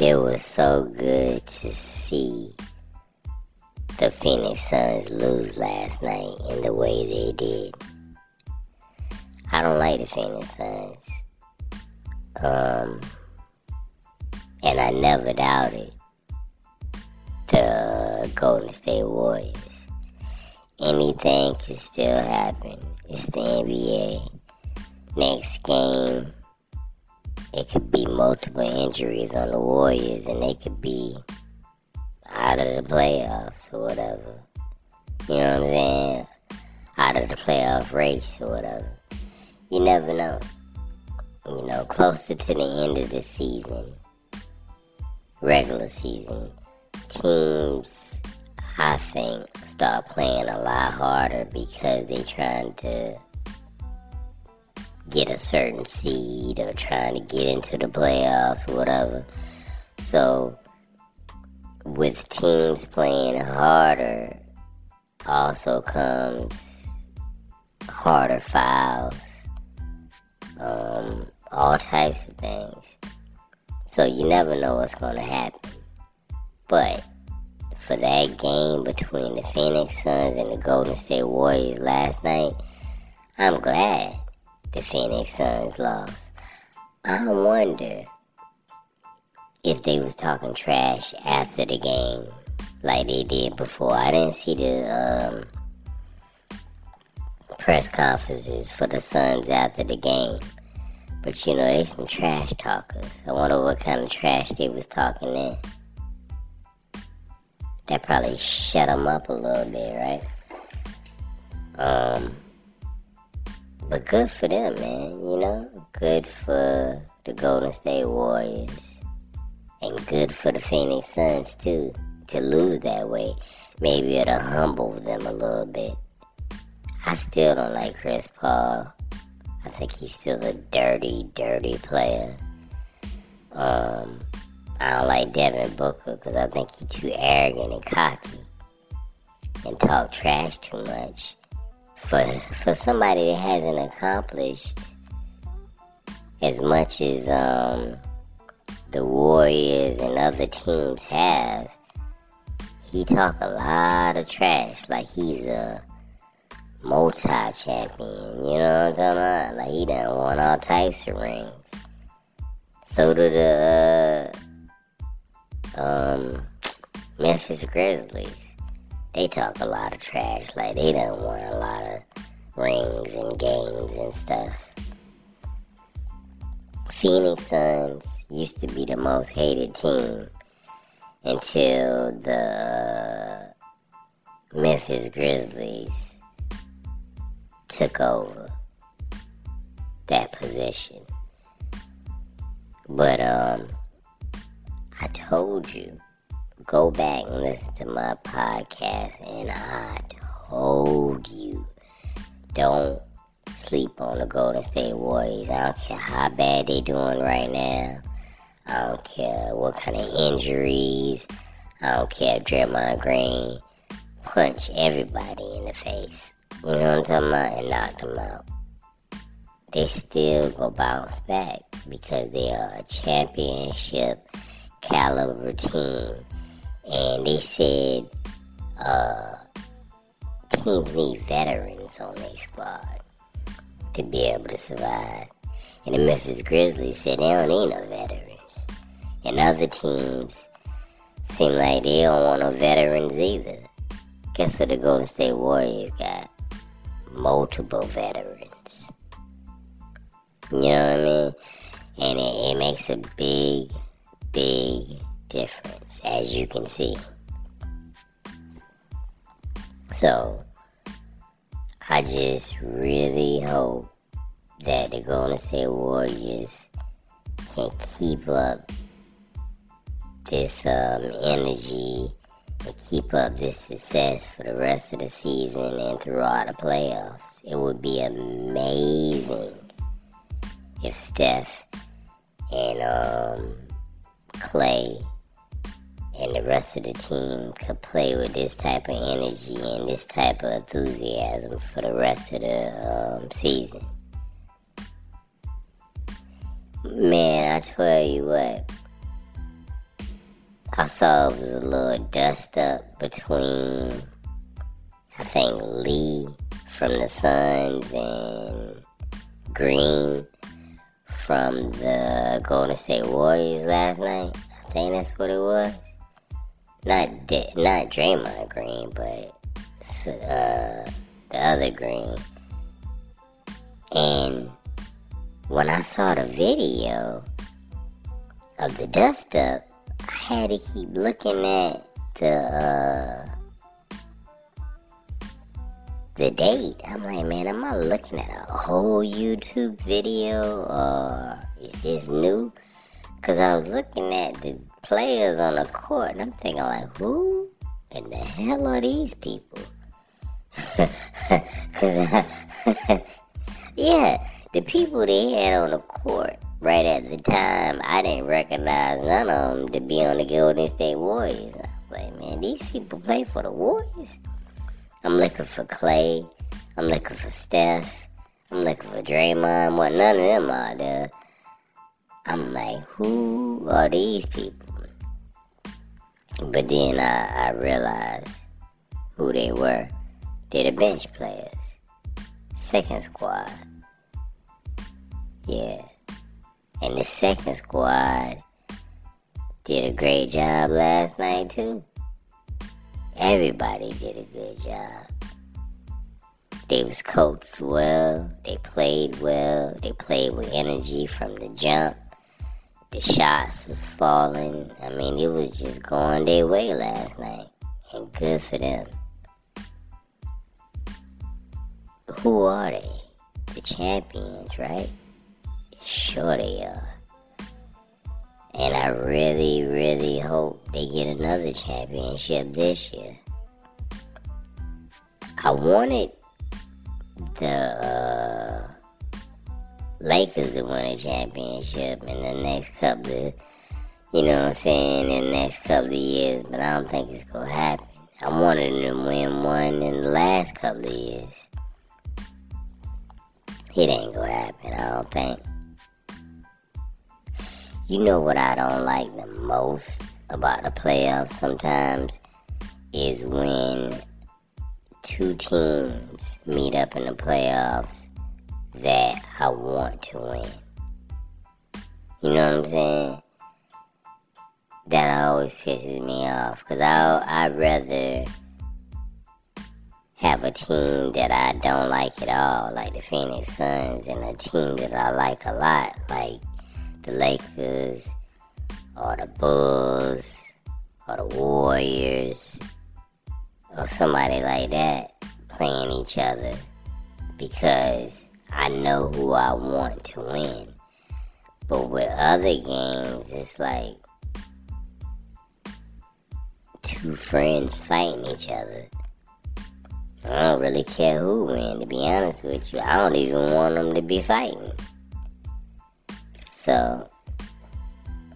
it was so good to see the Phoenix Suns lose last night in the way they did. I don't like the Phoenix Suns. Um, and I never doubted the Golden State Warriors. Anything can still happen. It's the NBA. Next game, it could be multiple injuries on the Warriors, and they could be out of the playoffs or whatever. You know what I'm saying? Out of the playoff race or whatever. You never know. You know, closer to the end of the season, regular season, teams, I think, start playing a lot harder because they're trying to get a certain seed or trying to get into the playoffs or whatever. So, with teams playing harder, also comes harder fouls, um, all types of things. So you never know what's going to happen. But for that game between the Phoenix Suns and the Golden State Warriors last night, I'm glad the Phoenix Suns lost. I wonder if they was talking trash after the game like they did before. I didn't see the um, press conferences for the Suns after the game. But you know, they some trash talkers. I wonder what kind of trash they was talking then. That probably shut them up a little bit, right? Um, but good for them, man. You know, good for the Golden State Warriors, and good for the Phoenix Suns too to lose that way. Maybe it'll humble them a little bit. I still don't like Chris Paul. I think he's still a dirty, dirty player. Um, I don't like Devin Booker because I think he's too arrogant and cocky and talk trash too much for for somebody that hasn't accomplished as much as um, the Warriors and other teams have, he talk a lot of trash like he's a multi-champion. You know what I'm talking about? Like he done won all types of rings. So do the uh, um, Memphis Grizzlies they talk a lot of trash. Like they don't want a lot of rings and games and stuff. Phoenix Suns used to be the most hated team until the Memphis Grizzlies took over that position. But um I told you go back and listen to my podcast, and I told you don't sleep on the Golden State Warriors. I don't care how bad they're doing right now. I don't care what kind of injuries. I don't care if Draymond Green punch everybody in the face. You know what I'm talking about? And knock them out. They still go bounce back because they are a championship caliber team and they said uh, teams need veterans on their squad to be able to survive. And the Memphis Grizzlies said they don't need no veterans. And other teams seem like they don't want no veterans either. Guess what the Golden State Warriors got? Multiple veterans. You know what I mean? And it, it makes a big, big difference, as you can see. So, I just really hope that the Golden State Warriors can keep up this um, energy and keep up this success for the rest of the season and throughout the playoffs. It would be amazing if Steph and um, Clay and the rest of the team could play with this type of energy and this type of enthusiasm for the rest of the um, season. Man, I tell you what, I saw it was a little dust up between, I think, Lee from the Suns and Green from the Golden State Warriors last night. I think that's what it was. Not De- not Draymond Green, but uh, the other Green. And when I saw the video of the dust up, I had to keep looking at the uh, the date. I'm like, man, am I looking at a whole YouTube video or is this new? Cause I was looking at the players on the court and I'm thinking like, who in the hell are these people? Cause yeah, the people they had on the court right at the time, I didn't recognize none of them to be on the Golden State Warriors. I was like, man, these people play for the Warriors. I'm looking for Clay. I'm looking for Steph. I'm looking for Draymond. What none of them are there. I'm like, who are these people? But then I, I realized who they were. They're the bench players. Second squad. Yeah. And the second squad did a great job last night too. Everybody did a good job. They was coached well, they played well, they played with energy from the jump. The shots was falling. I mean, it was just going their way last night. And good for them. Who are they? The champions, right? Sure they are. And I really, really hope they get another championship this year. I wanted the uh, Lakers to win a championship in the next couple of, you know what I'm saying, in the next couple of years, but I don't think it's going to happen. I wanted them to win one in the last couple of years. It ain't going to happen, I don't think. You know what I don't like the most about the playoffs sometimes is when two teams meet up in the playoffs that I want to win. You know what I'm saying? That always pisses me off because I'd rather have a team that I don't like at all, like the Phoenix Suns, and a team that I like a lot, like the Lakers or the Bulls or the Warriors or somebody like that playing each other because I know who I want to win. But with other games, it's like two friends fighting each other. I don't really care who wins, to be honest with you. I don't even want them to be fighting. So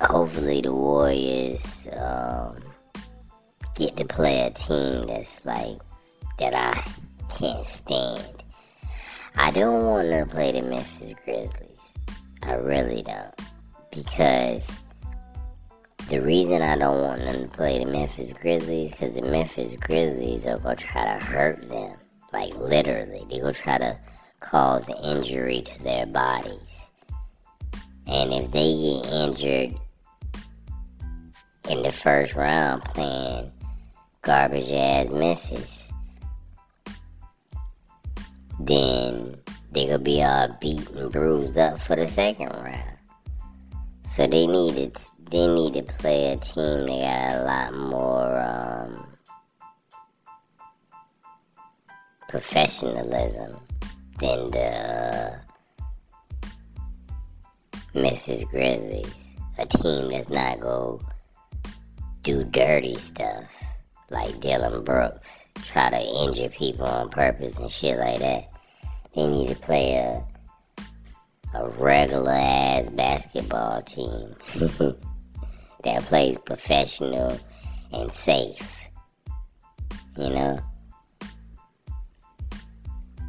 hopefully the Warriors um, get to play a team that's like that I can't stand. I don't want to play the Memphis Grizzlies. I really don't. Because the reason I don't want them to play the Memphis Grizzlies because the Memphis Grizzlies are gonna try to hurt them. Like literally. They're gonna try to cause injury to their bodies. And if they get injured in the first round playing garbage ass Memphis, then they could be all beat and bruised up for the second round. So they needed they need to play a team that got a lot more um, professionalism than the uh, Memphis Grizzlies, a team that's not go do dirty stuff like Dillon Brooks, try to injure people on purpose and shit like that. They need to play a a regular ass basketball team that plays professional and safe. You know?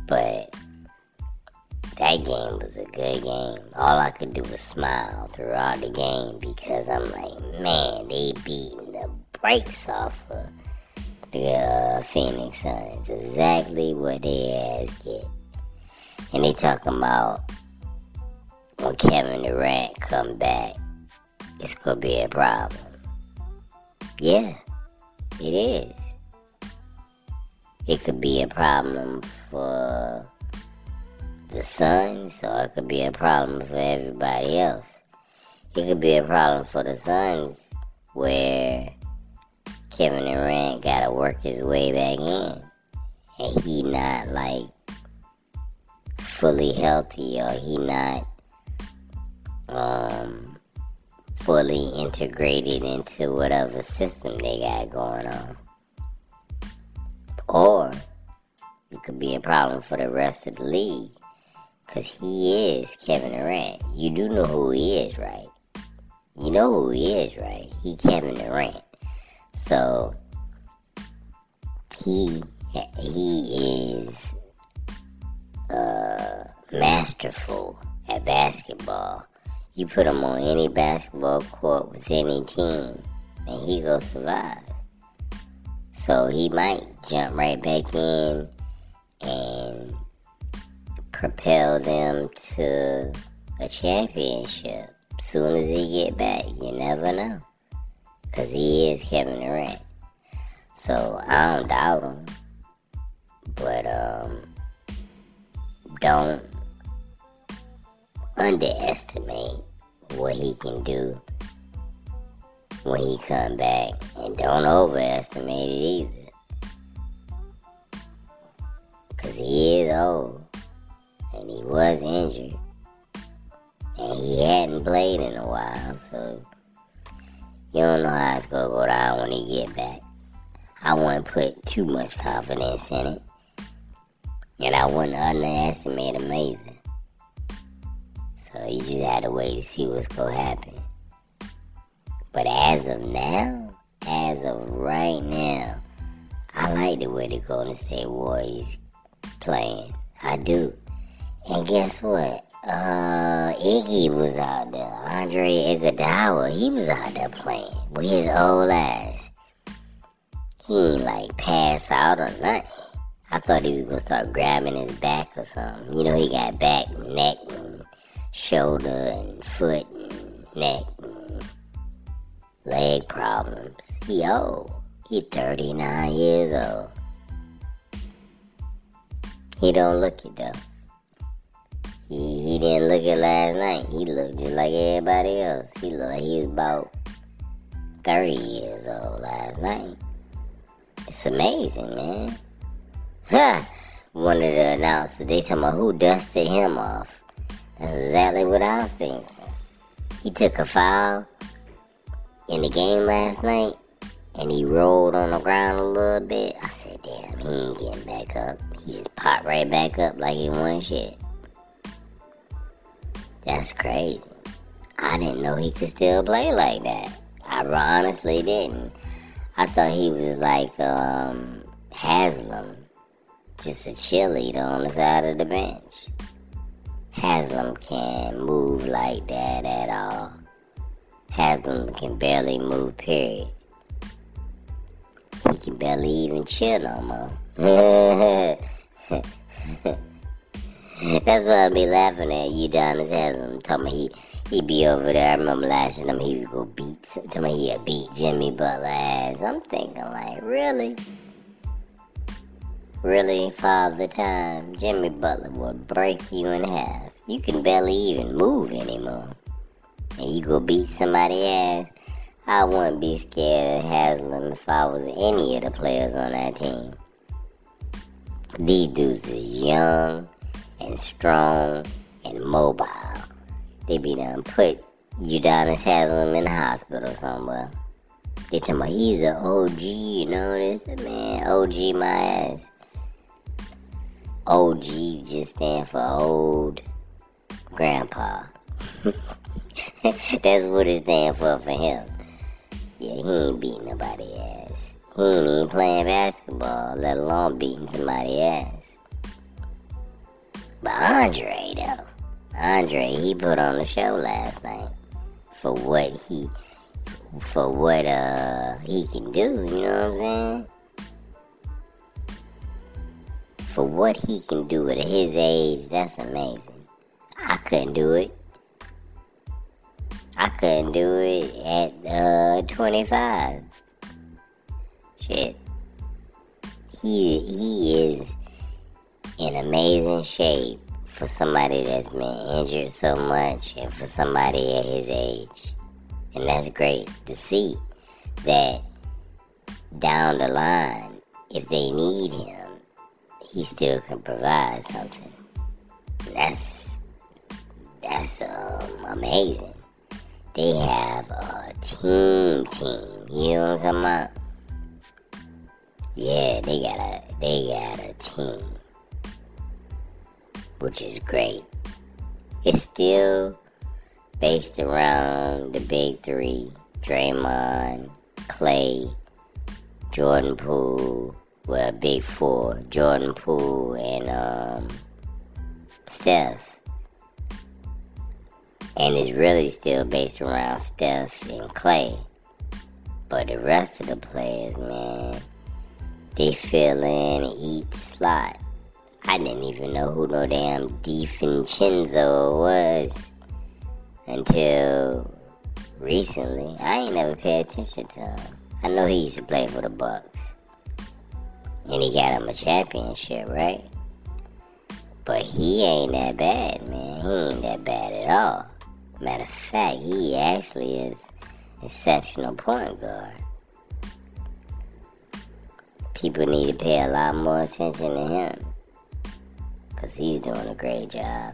But that game was a good game. All I could do was smile throughout the game because I'm like, man, they beating the brakes off of the uh, Phoenix Suns. Exactly what they ass get. And they talking about when Kevin Durant come back, it's gonna be a problem. Yeah, it is. It could be a problem for the Suns, or it could be a problem for everybody else. It could be a problem for the Suns where Kevin Durant gotta work his way back in, and he not like fully healthy, or he not um, fully integrated into whatever system they got going on. Or it could be a problem for the rest of the league. Because he is Kevin Durant. You do know who he is, right? You know who he is, right? He Kevin Durant. So he he is uh, masterful at basketball. You put him on any basketball court with any team, and he go survive. So he might jump right back in and propel them to a championship soon as he get back. You never know, cause he is Kevin Durant. So I don't doubt him, but um, don't underestimate what he can do when he come back, and don't overestimate it either. Cause he is old, and he was injured, and he hadn't played in a while, so you don't know how it's gonna go down when he get back. I wouldn't put too much confidence in it, and I wouldn't underestimate either. So you just had to wait to see what's gonna happen. But as of now, as of right now, I like the way the Golden State Warriors playing. I do. And guess what? Uh, Iggy was out there. Andre Iguodala, he was out there playing with his old ass. He ain't like pass out or nothing. I thought he was gonna start grabbing his back or something. You know, he got back, neck, and shoulder and foot and neck and leg problems. He old. He 39 years old. He don't look it though. He he didn't look it last night. He looked just like everybody else. He looked like he was about 30 years old last night. It's amazing, man. One of the announcers, they talking about who dusted him off. That's exactly what I was thinking. He took a foul in the game last night and he rolled on the ground a little bit. I said, damn, he ain't getting back up. He just popped right back up like he won shit. That's crazy. I didn't know he could still play like that. I honestly didn't. I thought he was like um, Haslem, just a cheerleader on the side of the bench. Haslem can't move like that at all. Haslem can barely move, period. He can barely even chill no more. That's why I be laughing at Udonis Haslem. Talking he he be over there. I remember last time he was gonna beat. Talking he had beat Jimmy Butler ass. I'm thinking like, really? Really, Father Time, Jimmy Butler will break you in half. You can barely even move anymore. And you go beat somebody ass. I wouldn't be scared of Haslem if I was any of the players on that team. These dudes is young and strong and mobile. They be done put Udonis Haslem in the hospital somewhere. They tell me he's an OG, you know this man, OG my ass. OG just stand for old grandpa. That's what it stand for for him. Yeah, he ain't beating nobody ass. He ain't even playing basketball, let alone beating somebody ass. But Andre though, Andre he put on the show last night for what he for what uh he can do, you know what I'm saying? For what he can do at his age, that's amazing. I couldn't do it. I couldn't do it at uh 25. Shit. He he is in amazing shape for somebody that's been injured so much and for somebody at his age. And that's great to see that down the line, if they need him, he still can provide something. That's that's um, amazing. They have a team team. You know what I'm talking about? Yeah, they got a they got a team. Which is great. It's still based around the big three Draymond, Clay, Jordan Poole, well, big four Jordan Poole, and um, Steph. And it's really still based around Steph and Clay. But the rest of the players, man, they fill in each slot. I didn't even know who no damn DiVincenzo was until recently. I ain't never paid attention to him. I know he used to play for the Bucks. And he got him a championship, right? But he ain't that bad, man. He ain't that bad at all. Matter of fact, he actually is exceptional point guard. People need to pay a lot more attention to him. Because he's doing a great job.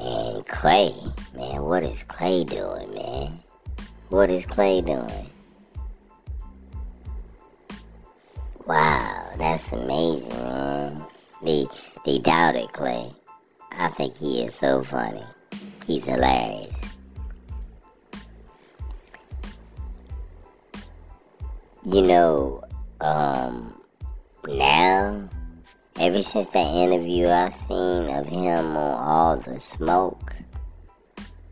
And Clay, man, what is Clay doing, man? What is Clay doing? Wow, that's amazing, man. They they doubted Clay. I think he is so funny. He's hilarious. You know, um, now Ever since that interview I've seen of him on All the Smoke,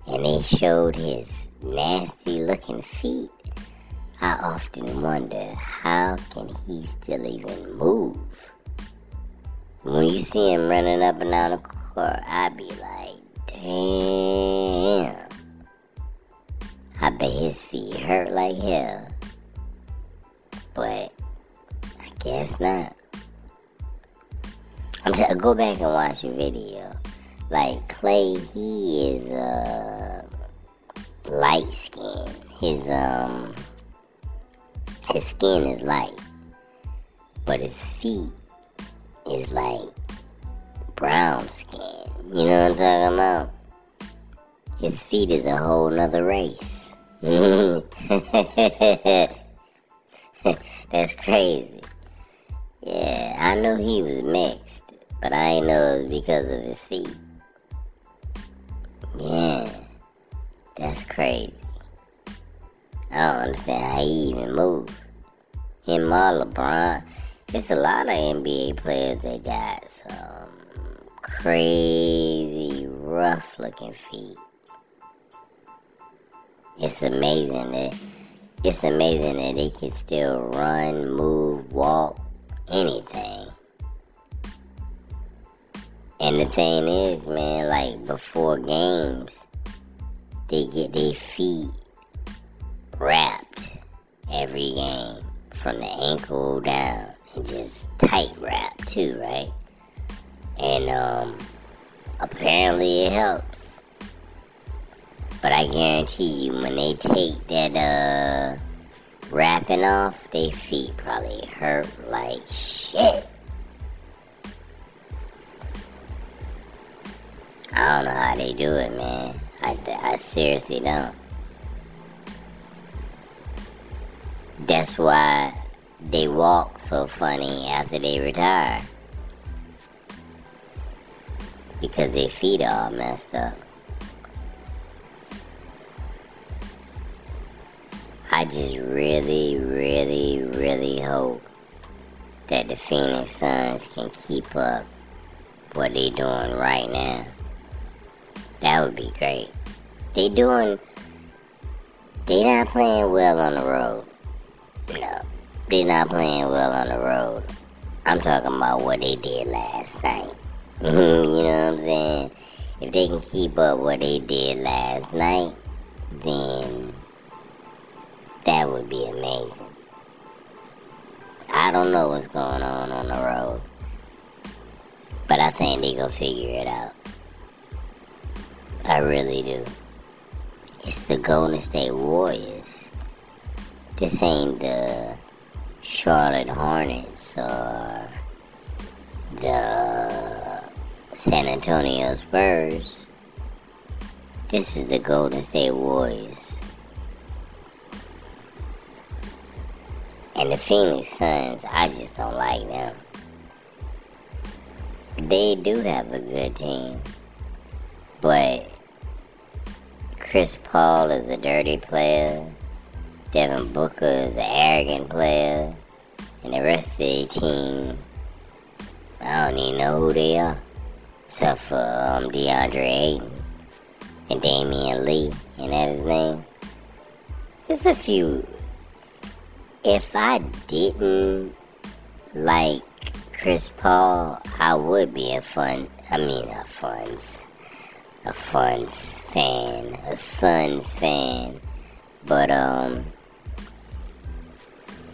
and they showed his nasty looking feet, I often wonder how can he still even move? When you see him running up and down the court, I'd be like, damn. I bet his feet hurt like hell. But I guess not. I'm saying, go back and watch the video. Like Clay, he is uh light skin. His um his skin is light, but his feet is like brown skin. You know what I'm talking about? His feet is a whole nother race. That's crazy. Yeah, I knew he was mixed. But I know it's because of his feet. Yeah, that's crazy. I don't understand how he even move. Him or LeBron. It's a lot of NBA players that got some crazy rough looking feet. It's amazing that it's amazing that they can still run, move, walk, anything. And the thing is, man, like before games, they get their feet wrapped every game from the ankle down and just tight wrapped too, right? And um, apparently it helps. But I guarantee you, when they take that uh, wrapping off, their feet probably hurt like shit. I don't know how they do it, man. I, I seriously don't. That's why they walk so funny after they retire. Because their feet are all messed up. I just really, really, really hope that the Phoenix Suns can keep up what they're doing right now. That would be great. They doing they not playing well on the road. No, they not playing well on the road. I'm talking about what they did last night. you know what I'm saying? If they can keep up what they did last night, then that would be amazing. I don't know what's going on on the road, but I think they gonna figure it out. I really do. It's the Golden State Warriors. This ain't the Charlotte Hornets or the San Antonio Spurs. This is the Golden State Warriors. And the Phoenix Suns, I just don't like them. They do have a good team. But Chris Paul is a dirty player. Devin Booker is an arrogant player. And the rest of the team, I don't even know who they are. Except for um, DeAndre Ayton and Damion Lee. And that's his name. There's a few. If I didn't like Chris Paul, I would be a fun, I mean, a funds a Funds fan, a Suns fan, but um,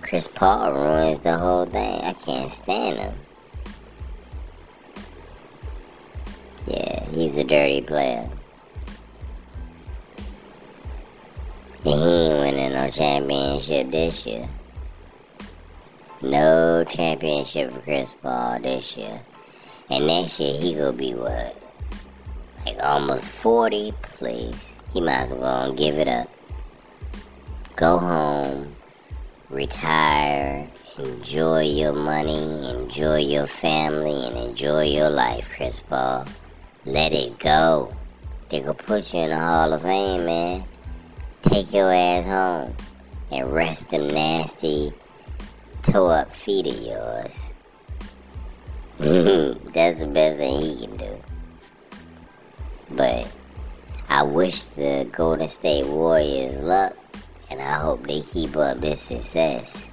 Chris Paul ruins the whole thing. I can't stand him. Yeah, he's a dirty player. And he ain't winning no championship this year. No championship for Chris Paul this year. And next year he gonna be what? Almost 40, please. He might as well give it up. Go home, retire, enjoy your money, enjoy your family, and enjoy your life, Chris Paul. Let it go. They gonna put you in the Hall of Fame, man. Take your ass home and rest them nasty toe up feet of yours. That's the best thing he can do. But I wish the Golden State Warriors luck, and I hope they keep up this success.